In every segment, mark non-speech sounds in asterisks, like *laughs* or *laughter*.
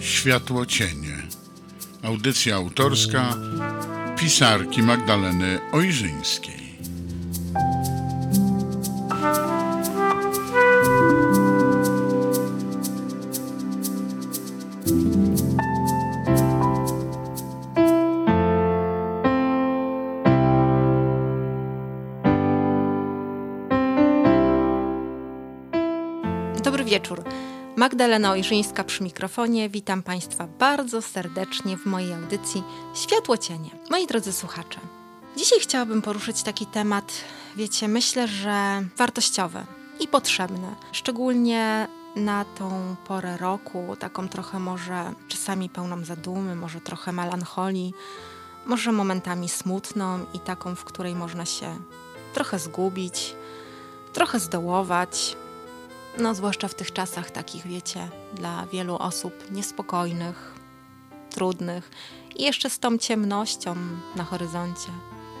Światło cienie. Audycja autorska pisarki Magdaleny Ojrzyńskiej. Magdalena Ojrzyńska przy mikrofonie. Witam Państwa bardzo serdecznie w mojej audycji Światło Cienie. Moi drodzy słuchacze, dzisiaj chciałabym poruszyć taki temat, wiecie, myślę, że wartościowy i potrzebny. Szczególnie na tą porę roku, taką trochę może czasami pełną zadumy, może trochę melancholii, może momentami smutną i taką, w której można się trochę zgubić, trochę zdołować, no, zwłaszcza w tych czasach takich, wiecie, dla wielu osób niespokojnych, trudnych i jeszcze z tą ciemnością na horyzoncie,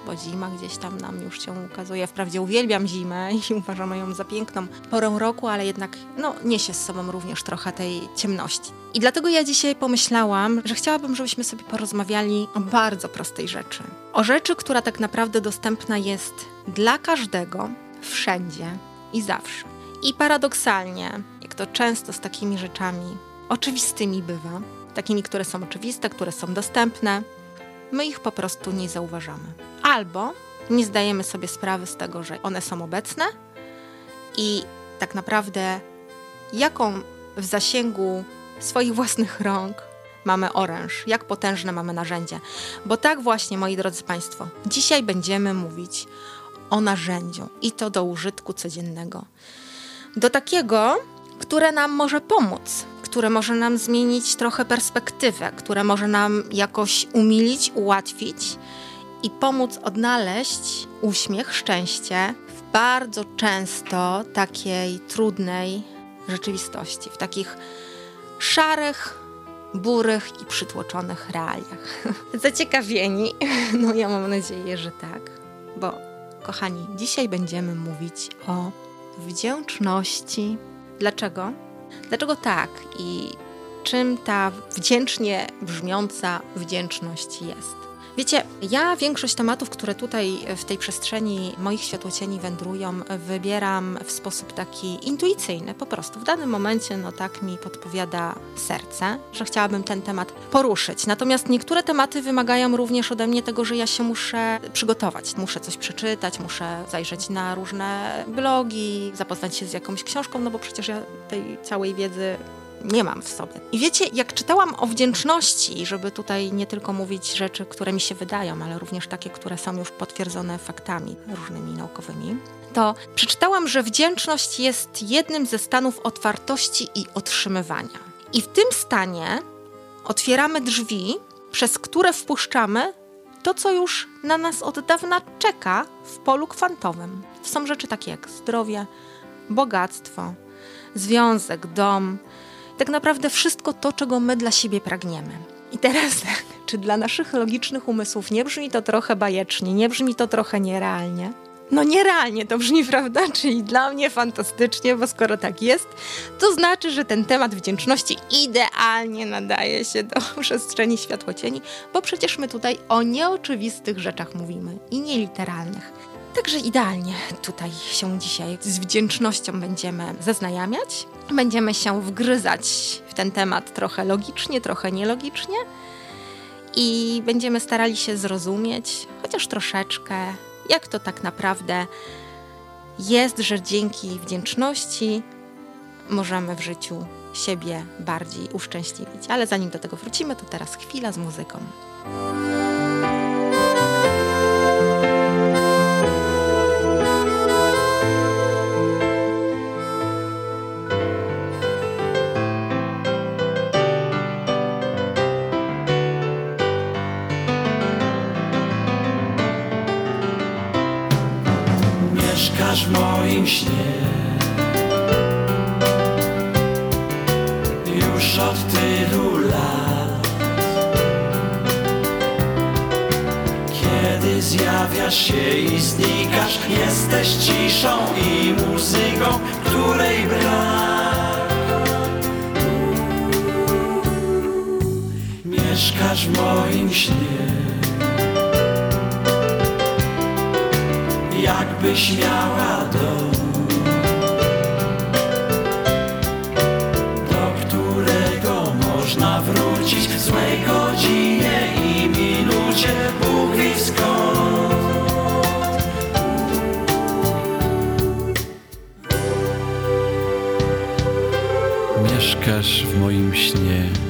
bo zima gdzieś tam nam już się ukazuje. Wprawdzie uwielbiam zimę *laughs* i uważam ją za piękną porę roku, ale jednak no, niesie z sobą również trochę tej ciemności. I dlatego ja dzisiaj pomyślałam, że chciałabym, żebyśmy sobie porozmawiali o bardzo prostej rzeczy. O rzeczy, która tak naprawdę dostępna jest dla każdego, wszędzie i zawsze. I paradoksalnie, jak to często z takimi rzeczami oczywistymi bywa, takimi, które są oczywiste, które są dostępne, my ich po prostu nie zauważamy. Albo nie zdajemy sobie sprawy z tego, że one są obecne i tak naprawdę jaką w zasięgu swoich własnych rąk mamy oręż, jak potężne mamy narzędzie. Bo tak właśnie, moi drodzy Państwo, dzisiaj będziemy mówić o narzędziu i to do użytku codziennego do takiego, które nam może pomóc, które może nam zmienić trochę perspektywę, które może nam jakoś umilić, ułatwić i pomóc odnaleźć uśmiech, szczęście w bardzo często takiej trudnej rzeczywistości, w takich szarych, burych i przytłoczonych realiach. *laughs* Zaciekawieni? No ja mam nadzieję, że tak, bo kochani, dzisiaj będziemy mówić o wdzięczności. Dlaczego? Dlaczego tak i czym ta wdzięcznie brzmiąca wdzięczność jest? Wiecie, ja większość tematów, które tutaj w tej przestrzeni moich światłocieni wędrują, wybieram w sposób taki intuicyjny, po prostu. W danym momencie, no tak mi podpowiada serce, że chciałabym ten temat poruszyć. Natomiast niektóre tematy wymagają również ode mnie tego, że ja się muszę przygotować. Muszę coś przeczytać, muszę zajrzeć na różne blogi, zapoznać się z jakąś książką, no bo przecież ja tej całej wiedzy nie mam w sobie. I wiecie, jak czytałam o wdzięczności, żeby tutaj nie tylko mówić rzeczy, które mi się wydają, ale również takie, które są już potwierdzone faktami różnymi naukowymi, to przeczytałam, że wdzięczność jest jednym ze stanów otwartości i otrzymywania. I w tym stanie otwieramy drzwi, przez które wpuszczamy to, co już na nas od dawna czeka w polu kwantowym. To są rzeczy takie jak zdrowie, bogactwo, związek, dom, tak naprawdę wszystko to, czego my dla siebie pragniemy. I teraz *laughs* tak, czy dla naszych logicznych umysłów nie brzmi to trochę bajecznie, nie brzmi to trochę nierealnie? No nierealnie to brzmi, *laughs* prawda? Czyli dla mnie fantastycznie, bo skoro tak jest, to znaczy, że ten temat wdzięczności idealnie nadaje się do *laughs* przestrzeni światłocieni, bo przecież my tutaj o nieoczywistych rzeczach mówimy i nieliteralnych. Także idealnie tutaj się dzisiaj z wdzięcznością będziemy zaznajamiać. Będziemy się wgryzać w ten temat trochę logicznie, trochę nielogicznie i będziemy starali się zrozumieć, chociaż troszeczkę, jak to tak naprawdę jest, że dzięki wdzięczności możemy w życiu siebie bardziej uszczęśliwić. Ale zanim do tego wrócimy, to teraz chwila z muzyką. mieszkasz w moim śnie. Jakbyś miała dom Do którego można wrócić w złej godzinie i minucie Bóg Mieszkasz w moim śnie.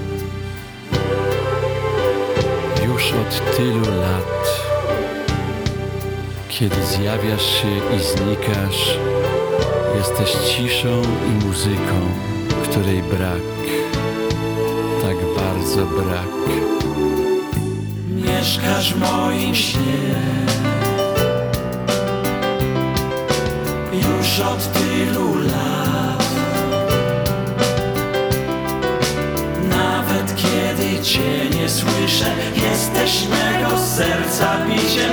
Już od tylu lat. Kiedy zjawiasz się i znikasz, jesteś ciszą i muzyką, której brak, tak bardzo brak. Mieszkasz w moim śnie już od tylu lat. Nawet kiedy cię nie słyszę, mego serca biciem,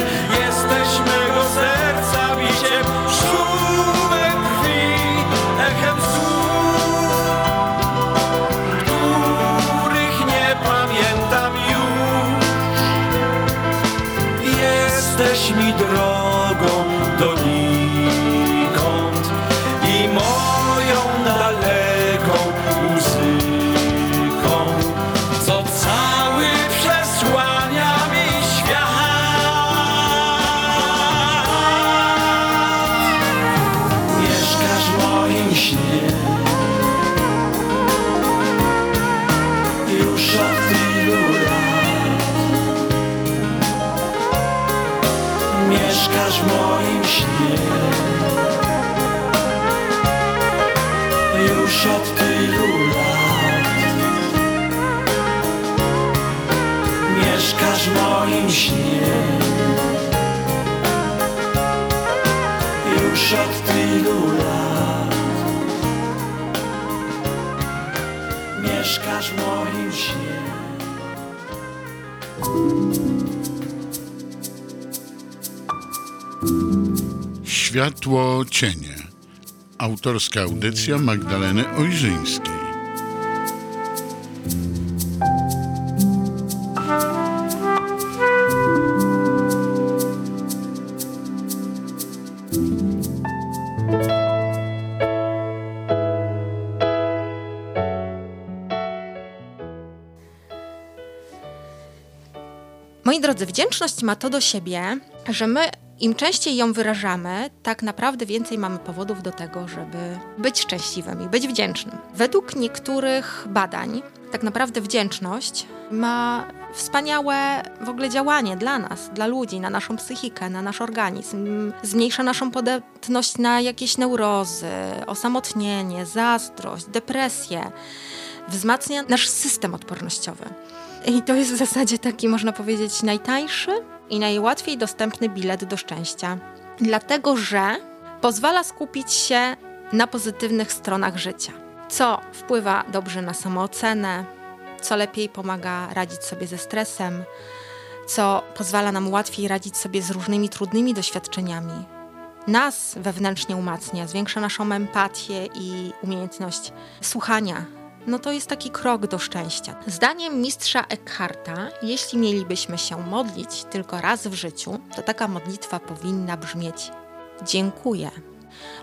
Światło cienie. Autorska audycja Magdaleny Ojrzyńskiej. Moi drodzy, wdzięczność ma to do siebie, że my im częściej ją wyrażamy, tak naprawdę więcej mamy powodów do tego, żeby być szczęśliwym i być wdzięcznym. Według niektórych badań, tak naprawdę wdzięczność ma wspaniałe w ogóle działanie dla nas, dla ludzi, na naszą psychikę, na nasz organizm. Zmniejsza naszą podatność na jakieś neurozy, osamotnienie, zazdrość, depresję. Wzmacnia nasz system odpornościowy. I to jest w zasadzie taki, można powiedzieć, najtańszy i najłatwiej dostępny bilet do szczęścia. Dlatego, że pozwala skupić się na pozytywnych stronach życia, co wpływa dobrze na samoocenę, co lepiej pomaga radzić sobie ze stresem, co pozwala nam łatwiej radzić sobie z różnymi trudnymi doświadczeniami. Nas wewnętrznie umacnia, zwiększa naszą empatię i umiejętność słuchania no to jest taki krok do szczęścia. Zdaniem mistrza Eckharta, jeśli mielibyśmy się modlić tylko raz w życiu, to taka modlitwa powinna brzmieć: Dziękuję.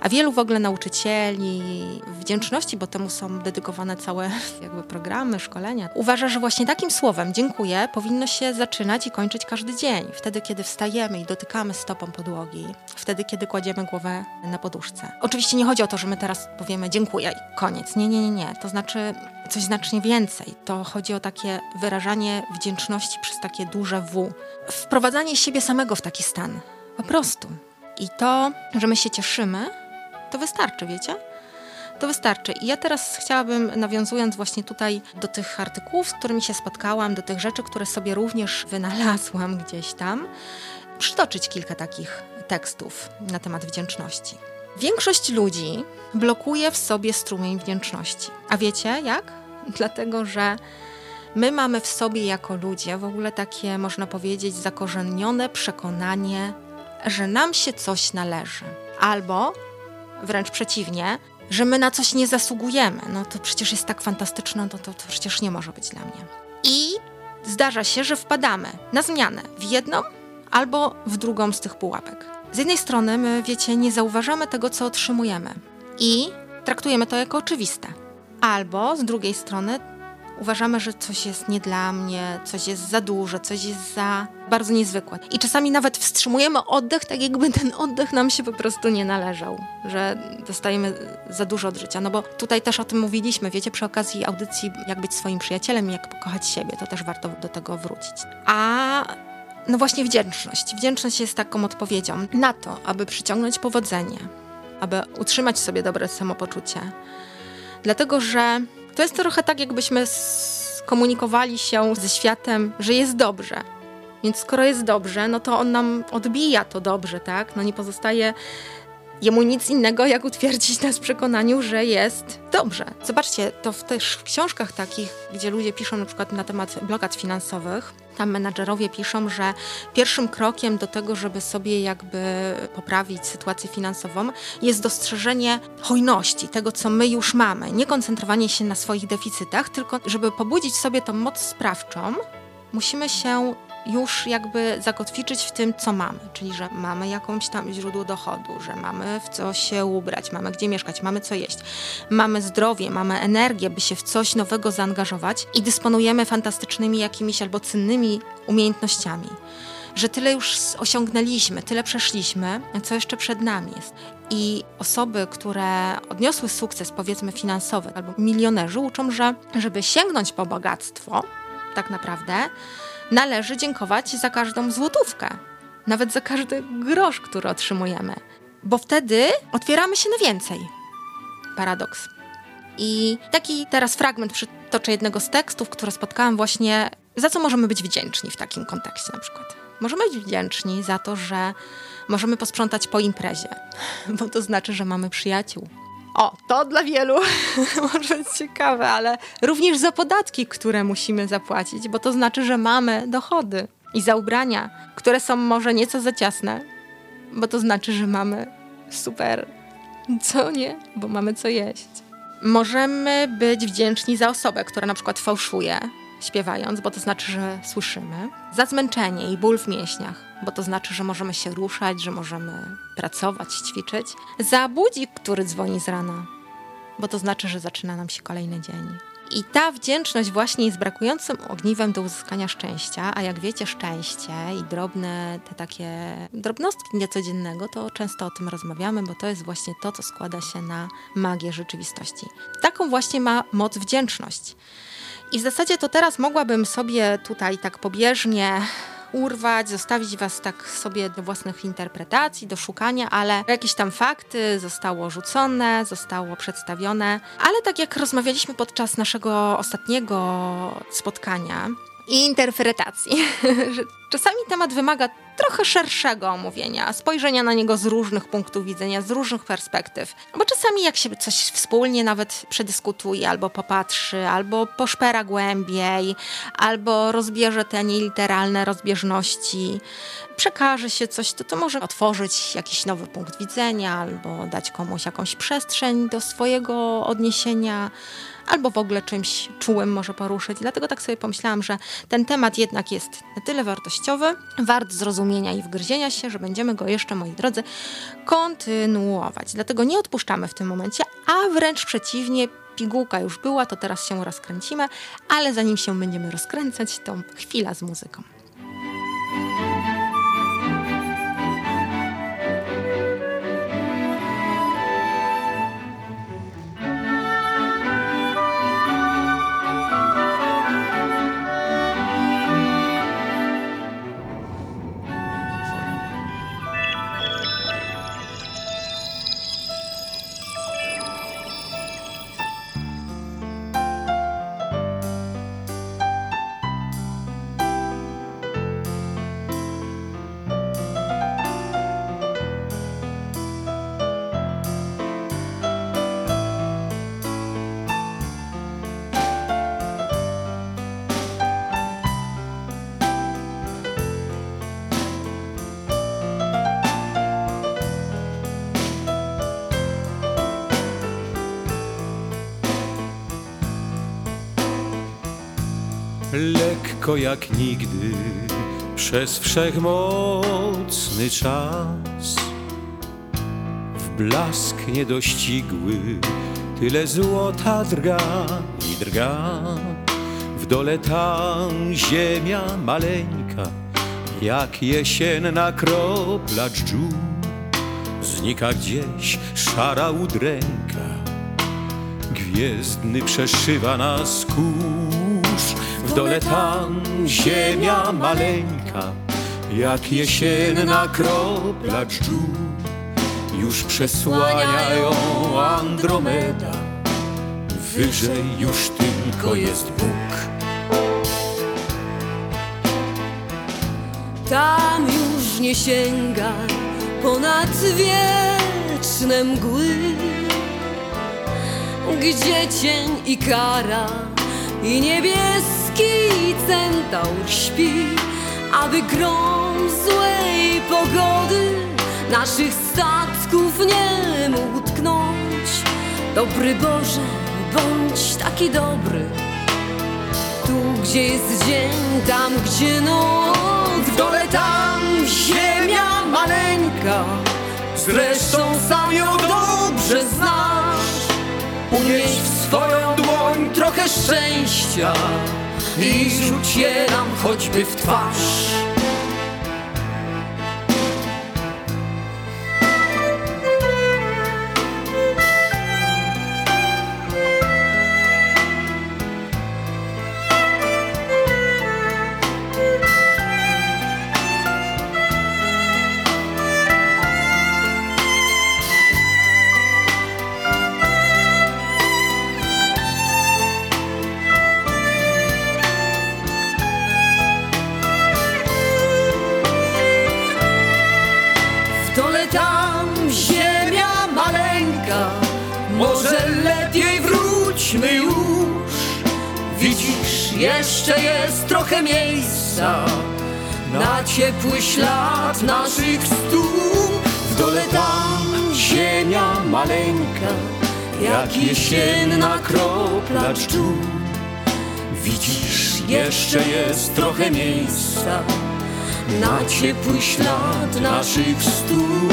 A wielu w ogóle nauczycieli wdzięczności, bo temu są dedykowane całe *laughs* jakby programy, szkolenia, uważa, że właśnie takim słowem dziękuję powinno się zaczynać i kończyć każdy dzień. Wtedy, kiedy wstajemy i dotykamy stopą podłogi, wtedy, kiedy kładziemy głowę na poduszce. Oczywiście nie chodzi o to, że my teraz powiemy dziękuję i koniec. Nie, nie, nie, nie. To znaczy coś znacznie więcej. To chodzi o takie wyrażanie wdzięczności przez takie duże W. Wprowadzanie siebie samego w taki stan. Po prostu. I to, że my się cieszymy, to wystarczy, wiecie? To wystarczy. I ja teraz chciałabym, nawiązując właśnie tutaj do tych artykułów, z którymi się spotkałam, do tych rzeczy, które sobie również wynalazłam gdzieś tam, przytoczyć kilka takich tekstów na temat wdzięczności. Większość ludzi blokuje w sobie strumień wdzięczności. A wiecie jak? *laughs* Dlatego, że my mamy w sobie jako ludzie w ogóle takie, można powiedzieć, zakorzenione przekonanie, że nam się coś należy. Albo wręcz przeciwnie, że my na coś nie zasługujemy. No to przecież jest tak fantastyczne, to, to, to przecież nie może być dla mnie. I zdarza się, że wpadamy na zmianę w jedną albo w drugą z tych pułapek. z jednej strony my, wiecie, nie zauważamy tego, co otrzymujemy i traktujemy to jako oczywiste. Albo z drugiej strony uważamy, że coś jest nie dla mnie, coś jest za duże, coś jest za bardzo niezwykłe. I czasami nawet wstrzymujemy oddech, tak jakby ten oddech nam się po prostu nie należał, że dostajemy za dużo od życia. No bo tutaj też o tym mówiliśmy, wiecie, przy okazji audycji, jak być swoim przyjacielem jak pokochać siebie, to też warto do tego wrócić. A no właśnie wdzięczność. Wdzięczność jest taką odpowiedzią na to, aby przyciągnąć powodzenie, aby utrzymać sobie dobre samopoczucie. Dlatego, że to jest trochę tak, jakbyśmy skomunikowali się ze światem, że jest dobrze. Więc skoro jest dobrze, no to on nam odbija to dobrze, tak? No nie pozostaje jemu nic innego, jak utwierdzić nas w przekonaniu, że jest dobrze. Zobaczcie, to w też w książkach takich, gdzie ludzie piszą na przykład na temat blokad finansowych, tam menadżerowie piszą, że pierwszym krokiem do tego, żeby sobie jakby poprawić sytuację finansową, jest dostrzeżenie hojności, tego co my już mamy. Nie koncentrowanie się na swoich deficytach, tylko żeby pobudzić sobie tą moc sprawczą, musimy się już jakby zakotwiczyć w tym, co mamy, czyli że mamy jakąś tam źródło dochodu, że mamy w co się ubrać, mamy gdzie mieszkać, mamy co jeść, mamy zdrowie, mamy energię, by się w coś nowego zaangażować i dysponujemy fantastycznymi jakimiś albo cennymi umiejętnościami. Że tyle już osiągnęliśmy, tyle przeszliśmy, co jeszcze przed nami jest. I osoby, które odniosły sukces, powiedzmy finansowy, albo milionerzy, uczą, że żeby sięgnąć po bogactwo, tak naprawdę, należy dziękować za każdą złotówkę, nawet za każdy grosz, który otrzymujemy, bo wtedy otwieramy się na więcej. Paradoks. I taki teraz fragment przytoczę jednego z tekstów, które spotkałam właśnie, za co możemy być wdzięczni w takim kontekście na przykład. Możemy być wdzięczni za to, że możemy posprzątać po imprezie, *laughs* bo to znaczy, że mamy przyjaciół, o, to dla wielu *laughs* może być ciekawe, ale również za podatki, które musimy zapłacić, bo to znaczy, że mamy dochody i za ubrania, które są może nieco za ciasne, bo to znaczy, że mamy super, co nie, bo mamy co jeść. Możemy być wdzięczni za osobę, która na przykład fałszuje, śpiewając, bo to znaczy, że słyszymy. Za zmęczenie i ból w mięśniach, bo to znaczy, że możemy się ruszać, że możemy pracować, ćwiczyć. Za budzik, który dzwoni z rana, bo to znaczy, że zaczyna nam się kolejny dzień. I ta wdzięczność właśnie jest brakującym ogniwem do uzyskania szczęścia, a jak wiecie, szczęście i drobne te takie drobnostki niecodziennego, to często o tym rozmawiamy, bo to jest właśnie to, co składa się na magię rzeczywistości. Taką właśnie ma moc wdzięczność. I w zasadzie to teraz mogłabym sobie tutaj tak pobieżnie urwać, zostawić was tak sobie do własnych interpretacji, do szukania, ale jakieś tam fakty zostało rzucone, zostało przedstawione. Ale tak jak rozmawialiśmy podczas naszego ostatniego spotkania, i interpretacji, *laughs* czasami temat wymaga trochę szerszego omówienia, spojrzenia na niego z różnych punktów widzenia, z różnych perspektyw. Bo czasami jak się coś wspólnie nawet przedyskutuje, albo popatrzy, albo poszpera głębiej, albo rozbierze te nieliteralne rozbieżności, przekaże się coś, to to może otworzyć jakiś nowy punkt widzenia, albo dać komuś jakąś przestrzeń do swojego odniesienia, albo w ogóle czymś czułym może poruszyć. Dlatego tak sobie pomyślałam, że ten temat jednak jest na tyle wartościowy, wart zrozumienia i wgryzienia się, że będziemy go jeszcze, moi drodzy, kontynuować. Dlatego nie odpuszczamy w tym momencie, a wręcz przeciwnie, pigułka już była, to teraz się rozkręcimy, ale zanim się będziemy rozkręcać, to chwila z muzyką. Lekko jak nigdy przez wszechmocny czas. W blask niedościgły tyle złota drga i drga. W dole tam ziemia maleńka, jak jesienna kropla dżdżu. Znika gdzieś szara udręka, gwiezdny przeszywa nas kurz. Dole tam ziemia maleńka, jak jesienna kropla dżdżu. Już przesłania ją Andromeda, wyżej już tylko jest Bóg. Tam już nie sięga ponad wieczne mgły, gdzie cień i kara i niebieski centaur śpi, aby grom złej pogody naszych statków nie mógł tknąć. Dobry Boże, bądź taki dobry. Tu, gdzie jest dzień, tam, gdzie noc W dole tam ziemia maleńka Zresztą sam ją dobrze znasz Unieś w swoją dłoń trochę szczęścia I rzuć je nam choćby w twarz Na ciepły ślad naszych stóp W dole tam ziemia maleńka. Jak jesienna kropla dżdżu Widzisz, jeszcze jest trochę miejsca. Na ciepły ślad naszych stóp.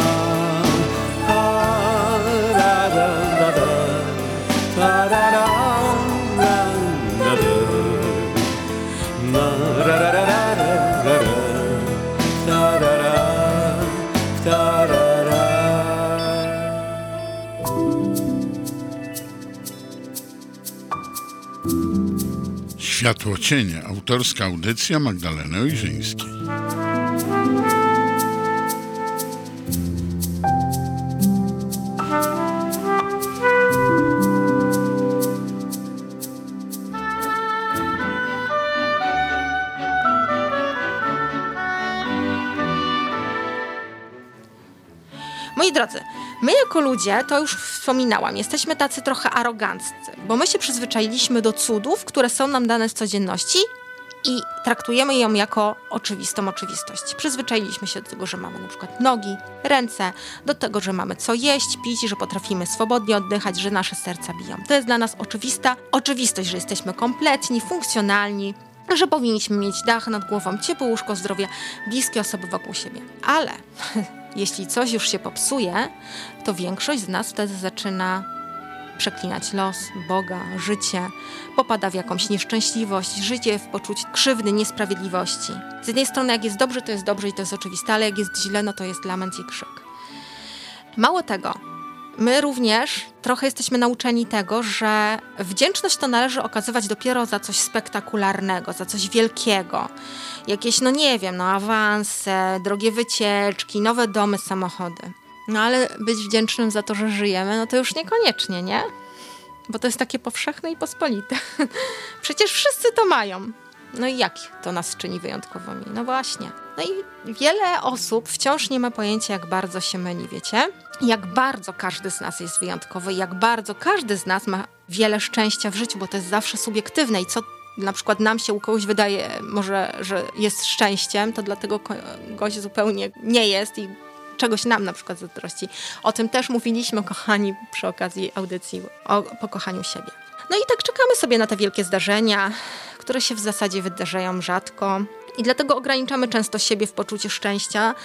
Światło cienie. Autorska audycja Magdaleny Ojrzyńskiej. Ludzie, to już wspominałam, jesteśmy tacy trochę aroganccy, bo my się przyzwyczailiśmy do cudów, które są nam dane z codzienności i traktujemy ją jako oczywistą oczywistość. Przyzwyczailiśmy się do tego, że mamy na przykład nogi, ręce, do tego, że mamy co jeść, pić, że potrafimy swobodnie oddychać, że nasze serca biją. To jest dla nas oczywista oczywistość, że jesteśmy kompletni, funkcjonalni, że powinniśmy mieć dach nad głową, ciepłe łóżko, zdrowie, bliskie osoby wokół siebie. Ale *laughs* jeśli coś już się popsuje, to większość z nas wtedy zaczyna przeklinać los, Boga, życie, popada w jakąś nieszczęśliwość, życie w poczuciu krzywdy, niesprawiedliwości. Z jednej strony, jak jest dobrze, to jest dobrze i to jest oczywiste, ale jak jest źle, no to jest lament i krzyk. Mało tego, my również trochę jesteśmy nauczeni tego, że wdzięczność to należy okazywać dopiero za coś spektakularnego, za coś wielkiego. Jakieś, no nie wiem, no awanse, drogie wycieczki, nowe domy, samochody. No ale być wdzięcznym za to, że żyjemy, no to już niekoniecznie, nie? Bo to jest takie powszechne i pospolite. *laughs* Przecież wszyscy to mają. No i jak to nas czyni wyjątkowymi? No właśnie. No i wiele osób wciąż nie ma pojęcia, jak bardzo się myli, wiecie? Jak bardzo każdy z nas jest wyjątkowy, jak bardzo każdy z nas ma wiele szczęścia w życiu, bo to jest zawsze subiektywne i co na przykład nam się u kogoś wydaje może, że jest szczęściem, to dlatego gość zupełnie nie jest i czegoś nam na przykład zazdrości. O tym też mówiliśmy, kochani, przy okazji audycji o pokochaniu siebie. No i tak czekamy sobie na te wielkie zdarzenia, które się w zasadzie wydarzają rzadko. I dlatego ograniczamy często siebie w poczuciu szczęścia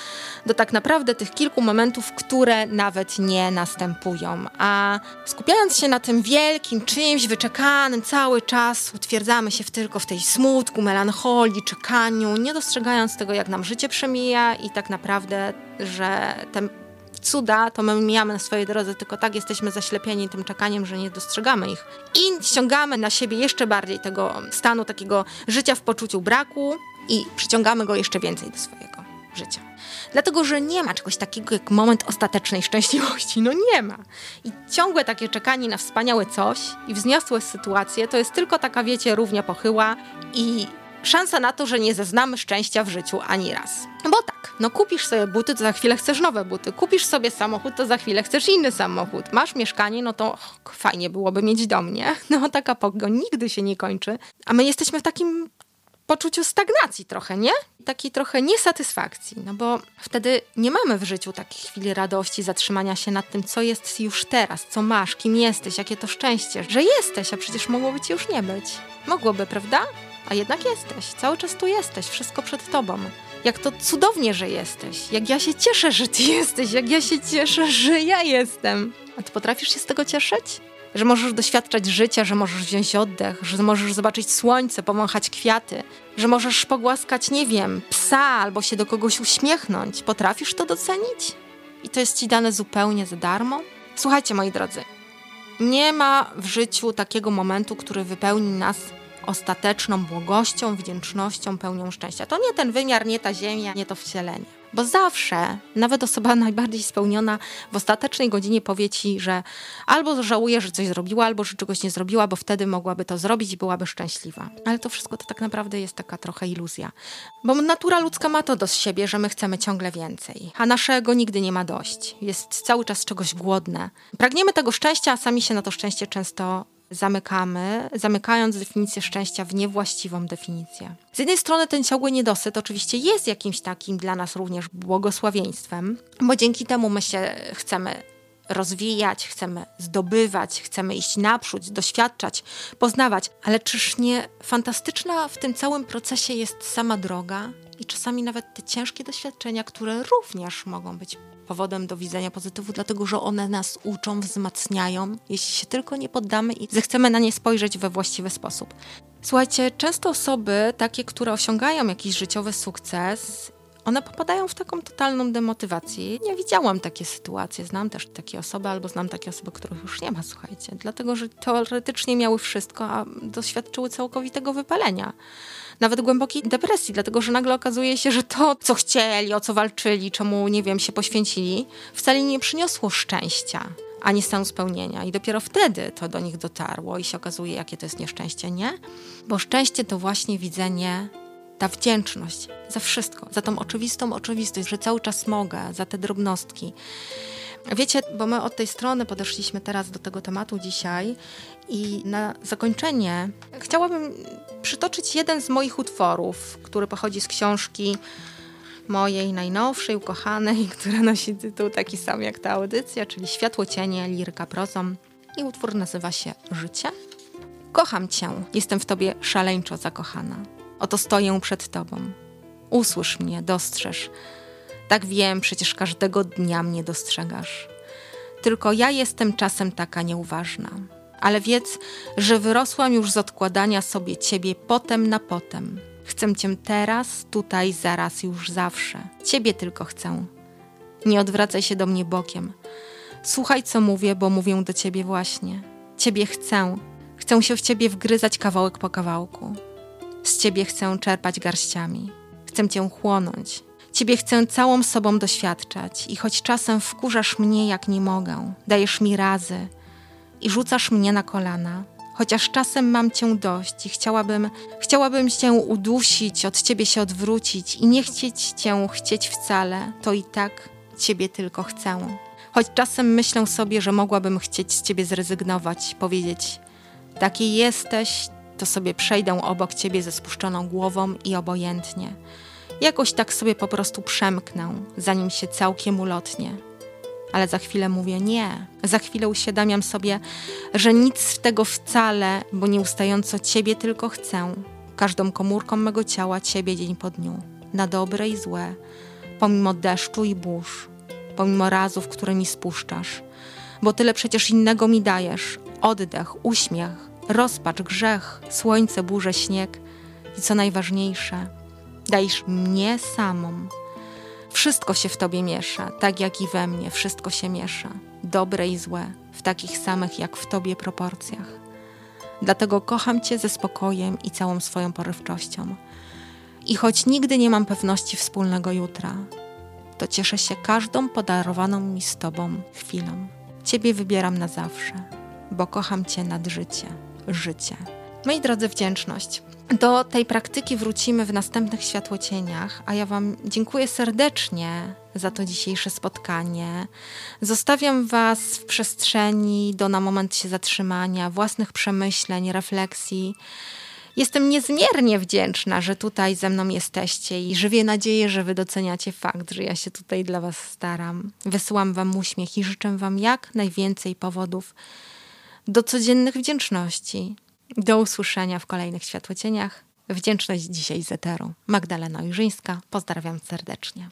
do tak naprawdę tych kilku momentów, które nawet nie następują. A skupiając się na tym wielkim czymś wyczekanym cały czas, utwierdzamy się tylko w tej smutku, melancholii, czekaniu, nie dostrzegając tego, jak nam życie przemija i tak naprawdę, że ten cuda, to my mijamy na swojej drodze, tylko tak jesteśmy zaślepieni tym czekaniem, że nie dostrzegamy ich. I ściągamy na siebie jeszcze bardziej tego stanu takiego życia w poczuciu braku i przyciągamy go jeszcze więcej do swojego życia. Dlatego, że nie ma czegoś takiego jak moment ostatecznej szczęśliwości. No nie ma. I ciągłe takie czekanie na wspaniałe coś i wzniosłe sytuacje to jest tylko taka, wiecie, równia pochyła i szansa na to, że nie zaznamy szczęścia w życiu ani raz. Bo tak, no kupisz sobie buty, to za chwilę chcesz nowe buty. Kupisz sobie samochód, to za chwilę chcesz inny samochód. Masz mieszkanie, no to och, fajnie byłoby mieć dom, nie? No taka pogoń nigdy się nie kończy. A my jesteśmy w takim poczuciu stagnacji trochę, nie? Takiej trochę niesatysfakcji, no bo wtedy nie mamy w życiu takiej chwili radości, zatrzymania się nad tym, co jest już teraz, co masz, kim jesteś, jakie to szczęście, że jesteś, a przecież mogłoby ci już nie być. Mogłoby, prawda? A jednak jesteś, cały czas tu jesteś, wszystko przed tobą. Jak to cudownie, że jesteś. Jak ja się cieszę, że ty jesteś. Jak ja się cieszę, że ja jestem. A ty potrafisz się z tego cieszyć? Że możesz doświadczać życia, że możesz wziąć oddech, że możesz zobaczyć słońce, powąchać kwiaty, że możesz pogłaskać, nie wiem, psa albo się do kogoś uśmiechnąć. Potrafisz to docenić? I to jest ci dane zupełnie za darmo? Słuchajcie, moi drodzy, nie ma w życiu takiego momentu, który wypełni nas ostateczną błogością, wdzięcznością, pełnią szczęścia. To nie ten wymiar, nie ta ziemia, nie to wcielenie. Bo zawsze, nawet osoba *laughs* najbardziej spełniona w ostatecznej godzinie powie ci, że albo żałuje, że coś zrobiła, albo że czegoś nie zrobiła, bo wtedy mogłaby to zrobić i byłaby szczęśliwa. Ale to wszystko to tak naprawdę jest taka trochę iluzja. Bo natura ludzka ma to do siebie, że my chcemy ciągle więcej, a naszego nigdy nie ma dość. Jest cały czas czegoś głodne. Pragniemy tego szczęścia, a sami się na to szczęście często zamykamy, zamykając definicję szczęścia w niewłaściwą definicję. Z jednej strony ten ciągły niedosyt oczywiście jest jakimś takim dla nas również błogosławieństwem, bo dzięki temu my się chcemy rozwijać, chcemy zdobywać, chcemy iść naprzód, doświadczać, poznawać, ale czyż nie fantastyczna w tym całym procesie jest sama droga i czasami nawet te ciężkie doświadczenia, które również mogą być powodem do widzenia pozytywu, dlatego że one nas uczą, wzmacniają, jeśli się tylko nie poddamy i zechcemy na nie spojrzeć we właściwy sposób. Słuchajcie, często osoby, takie, które osiągają jakiś życiowy sukces, one popadają w taką totalną demotywację. Nie widziałam takie sytuacje. Znam też takie osoby, albo znam takie osoby, których już nie ma, słuchajcie, dlatego że teoretycznie miały wszystko, a doświadczyły całkowitego wypalenia nawet głębokiej depresji, dlatego że nagle okazuje się, że to, co chcieli, o co walczyli, czemu, nie wiem, się poświęcili, wcale nie przyniosło szczęścia ani stanu spełnienia. I dopiero wtedy to do nich dotarło i się okazuje, jakie to jest nieszczęście, nie? Bo szczęście to właśnie widzenie, ta wdzięczność za wszystko, za tą oczywistą oczywistość, że cały czas mogę, za te drobnostki. Wiecie, bo my od tej strony podeszliśmy teraz do tego tematu dzisiaj i na zakończenie chciałabym przytoczyć jeden z moich utworów, który pochodzi z książki mojej najnowszej, ukochanej, *laughs* która nosi tytuł taki sam jak ta audycja, czyli Światło cienie, liryka prozą. I utwór nazywa się Życie. Kocham cię, jestem w tobie szaleńczo zakochana. Oto stoję przed tobą. Usłysz mnie, dostrzeż. Tak wiem, przecież każdego dnia mnie dostrzegasz. Tylko ja jestem czasem taka nieuważna ale wiedz, że wyrosłam już z odkładania sobie ciebie potem na potem. Chcę cię teraz, tutaj, zaraz, już zawsze. Ciebie tylko chcę. Nie odwracaj się do mnie bokiem. Słuchaj, co mówię, bo mówię do ciebie właśnie. Ciebie chcę. Chcę się w ciebie wgryzać kawałek po kawałku. Z ciebie chcę czerpać garściami. Chcę cię chłonąć. Ciebie chcę całą sobą doświadczać i choć czasem wkurzasz mnie jak nie mogę, dajesz mi razy, i rzucasz mnie na kolana. Chociaż czasem mam cię dość i chciałabym, chciałabym cię udusić, od ciebie się odwrócić i nie chcieć cię chcieć wcale, to i tak ciebie tylko chcę. Choć czasem myślę sobie, że mogłabym chcieć z ciebie zrezygnować, powiedzieć: Taki jesteś, to sobie przejdę obok ciebie ze spuszczoną głową i obojętnie. Jakoś tak sobie po prostu przemknę, zanim się całkiem ulotnie. Ale za chwilę mówię nie. Za chwilę uświadamiam sobie, że nic z tego wcale, bo nieustająco ciebie tylko chcę. Każdą komórką mego ciała ciebie dzień po dniu. Na dobre i złe. Pomimo deszczu i burz. Pomimo razów, które mi spuszczasz. Bo tyle przecież innego mi dajesz. Oddech, uśmiech, rozpacz, grzech, słońce, burze, śnieg. I co najważniejsze, dajesz mnie samą. Wszystko się w tobie miesza, tak jak i we mnie, wszystko się miesza. Dobre i złe, w takich samych jak w tobie proporcjach. Dlatego kocham cię ze spokojem i całą swoją porywczością. I choć nigdy nie mam pewności wspólnego jutra, to cieszę się każdą podarowaną mi z tobą chwilą. Ciebie wybieram na zawsze, bo kocham cię nad życie, życie. Moi drodzy, wdzięczność. Do tej praktyki wrócimy w następnych światłocieniach, a ja Wam dziękuję serdecznie za to dzisiejsze spotkanie. Zostawiam Was w przestrzeni do na moment się zatrzymania, własnych przemyśleń, refleksji. Jestem niezmiernie wdzięczna, że tutaj ze mną jesteście i żywię nadzieję, że Wy doceniacie fakt, że ja się tutaj dla Was staram. Wysyłam Wam uśmiech i życzę Wam jak najwięcej powodów do codziennych wdzięczności. Do usłyszenia w kolejnych światłocieniach. Wdzięczność dzisiaj z Eteru. Magdalena Ujrzyńska. Pozdrawiam serdecznie.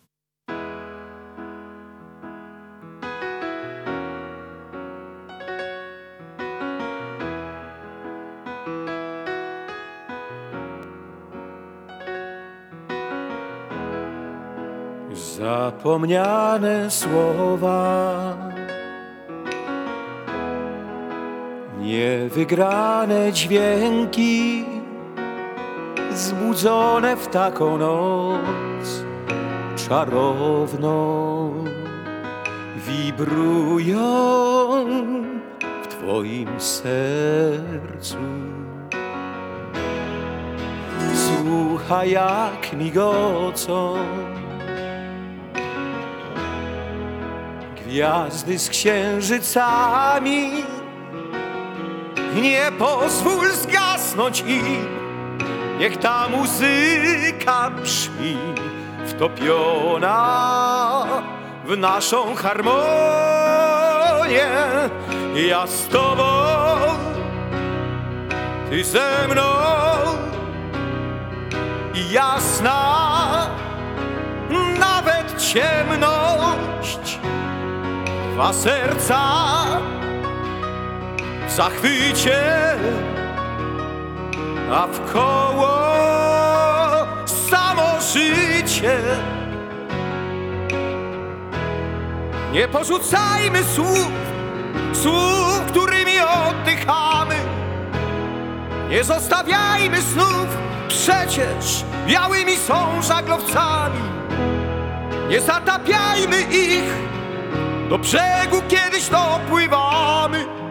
Zapomniane słowa, niewygrane dźwięki, zbudzone w taką noc czarowną, wibrują w Twoim sercu. Słuchaj, jak migocą. gwiazdy z księżycami. Nie pozwól zgasnąć im, niech ta muzyka brzmi, wtopiona w naszą harmonię. Ja z tobą, ty ze mną, jasna, nawet ciemność dwa serca zachwycie, a w koło samo życie. Nie porzucajmy słów, słów, którymi oddychamy. Nie zostawiajmy snów, przecież białymi są żaglowcami. Nie zatapiajmy ich do brzegu kiedyś dopływamy.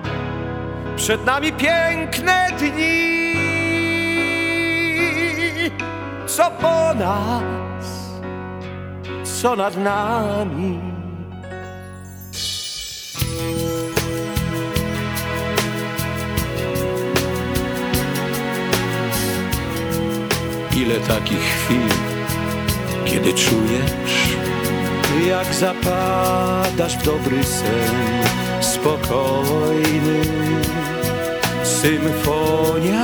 Przed nami piękne dni, co po nas, co nad nami. Ile takich chwil, kiedy czujesz, jak zapadasz w dobry sen, spokojny, symfonia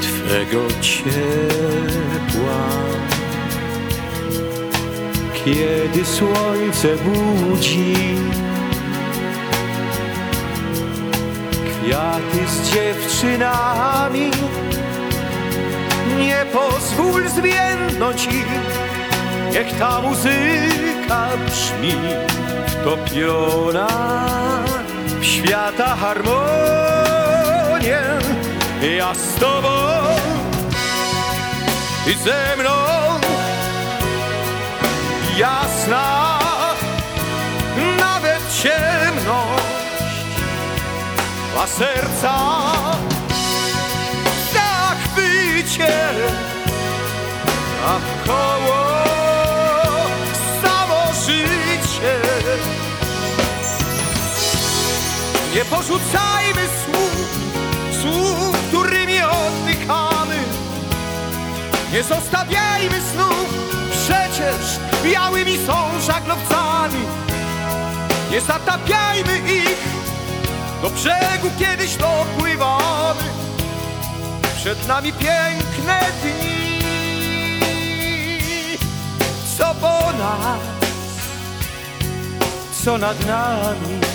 Twego ciepła. Kiedy słońce budzi kwiaty z dziewczynami, nie pozwól zwiędnąć ich. Niech ta muzyka brzmi wtopiona w świata harmonię. Ja z tobą i ze mną jasna, nawet ciemność, a serca zachwycie, a w koło Nie porzucajmy słów, słów, którymi oddychamy. Nie zostawiajmy snów, przecież białymi są żaglowcami. Nie zatapiajmy ich, do brzegu kiedyś dopływamy. Przed nami piękne dni, co po nas, co nad nami.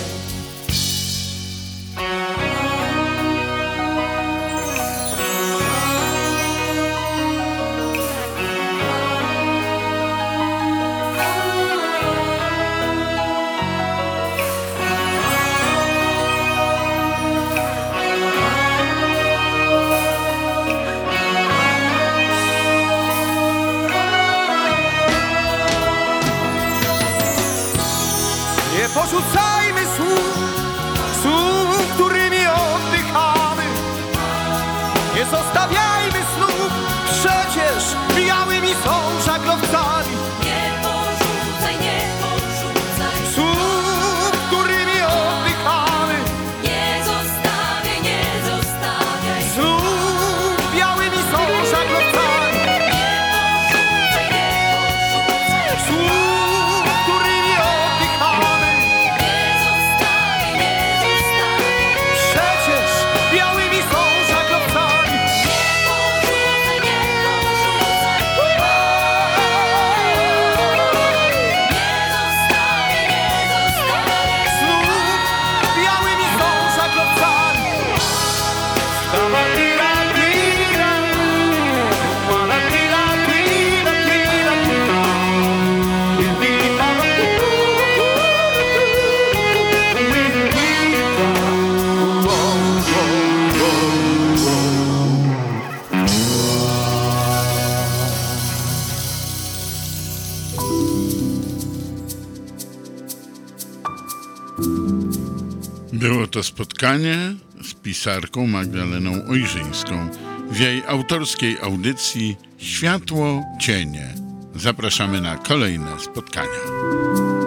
Spotkanie z pisarką Magdaleną Ojrzyńską w jej autorskiej audycji Światło Cienie. Zapraszamy na kolejne spotkania.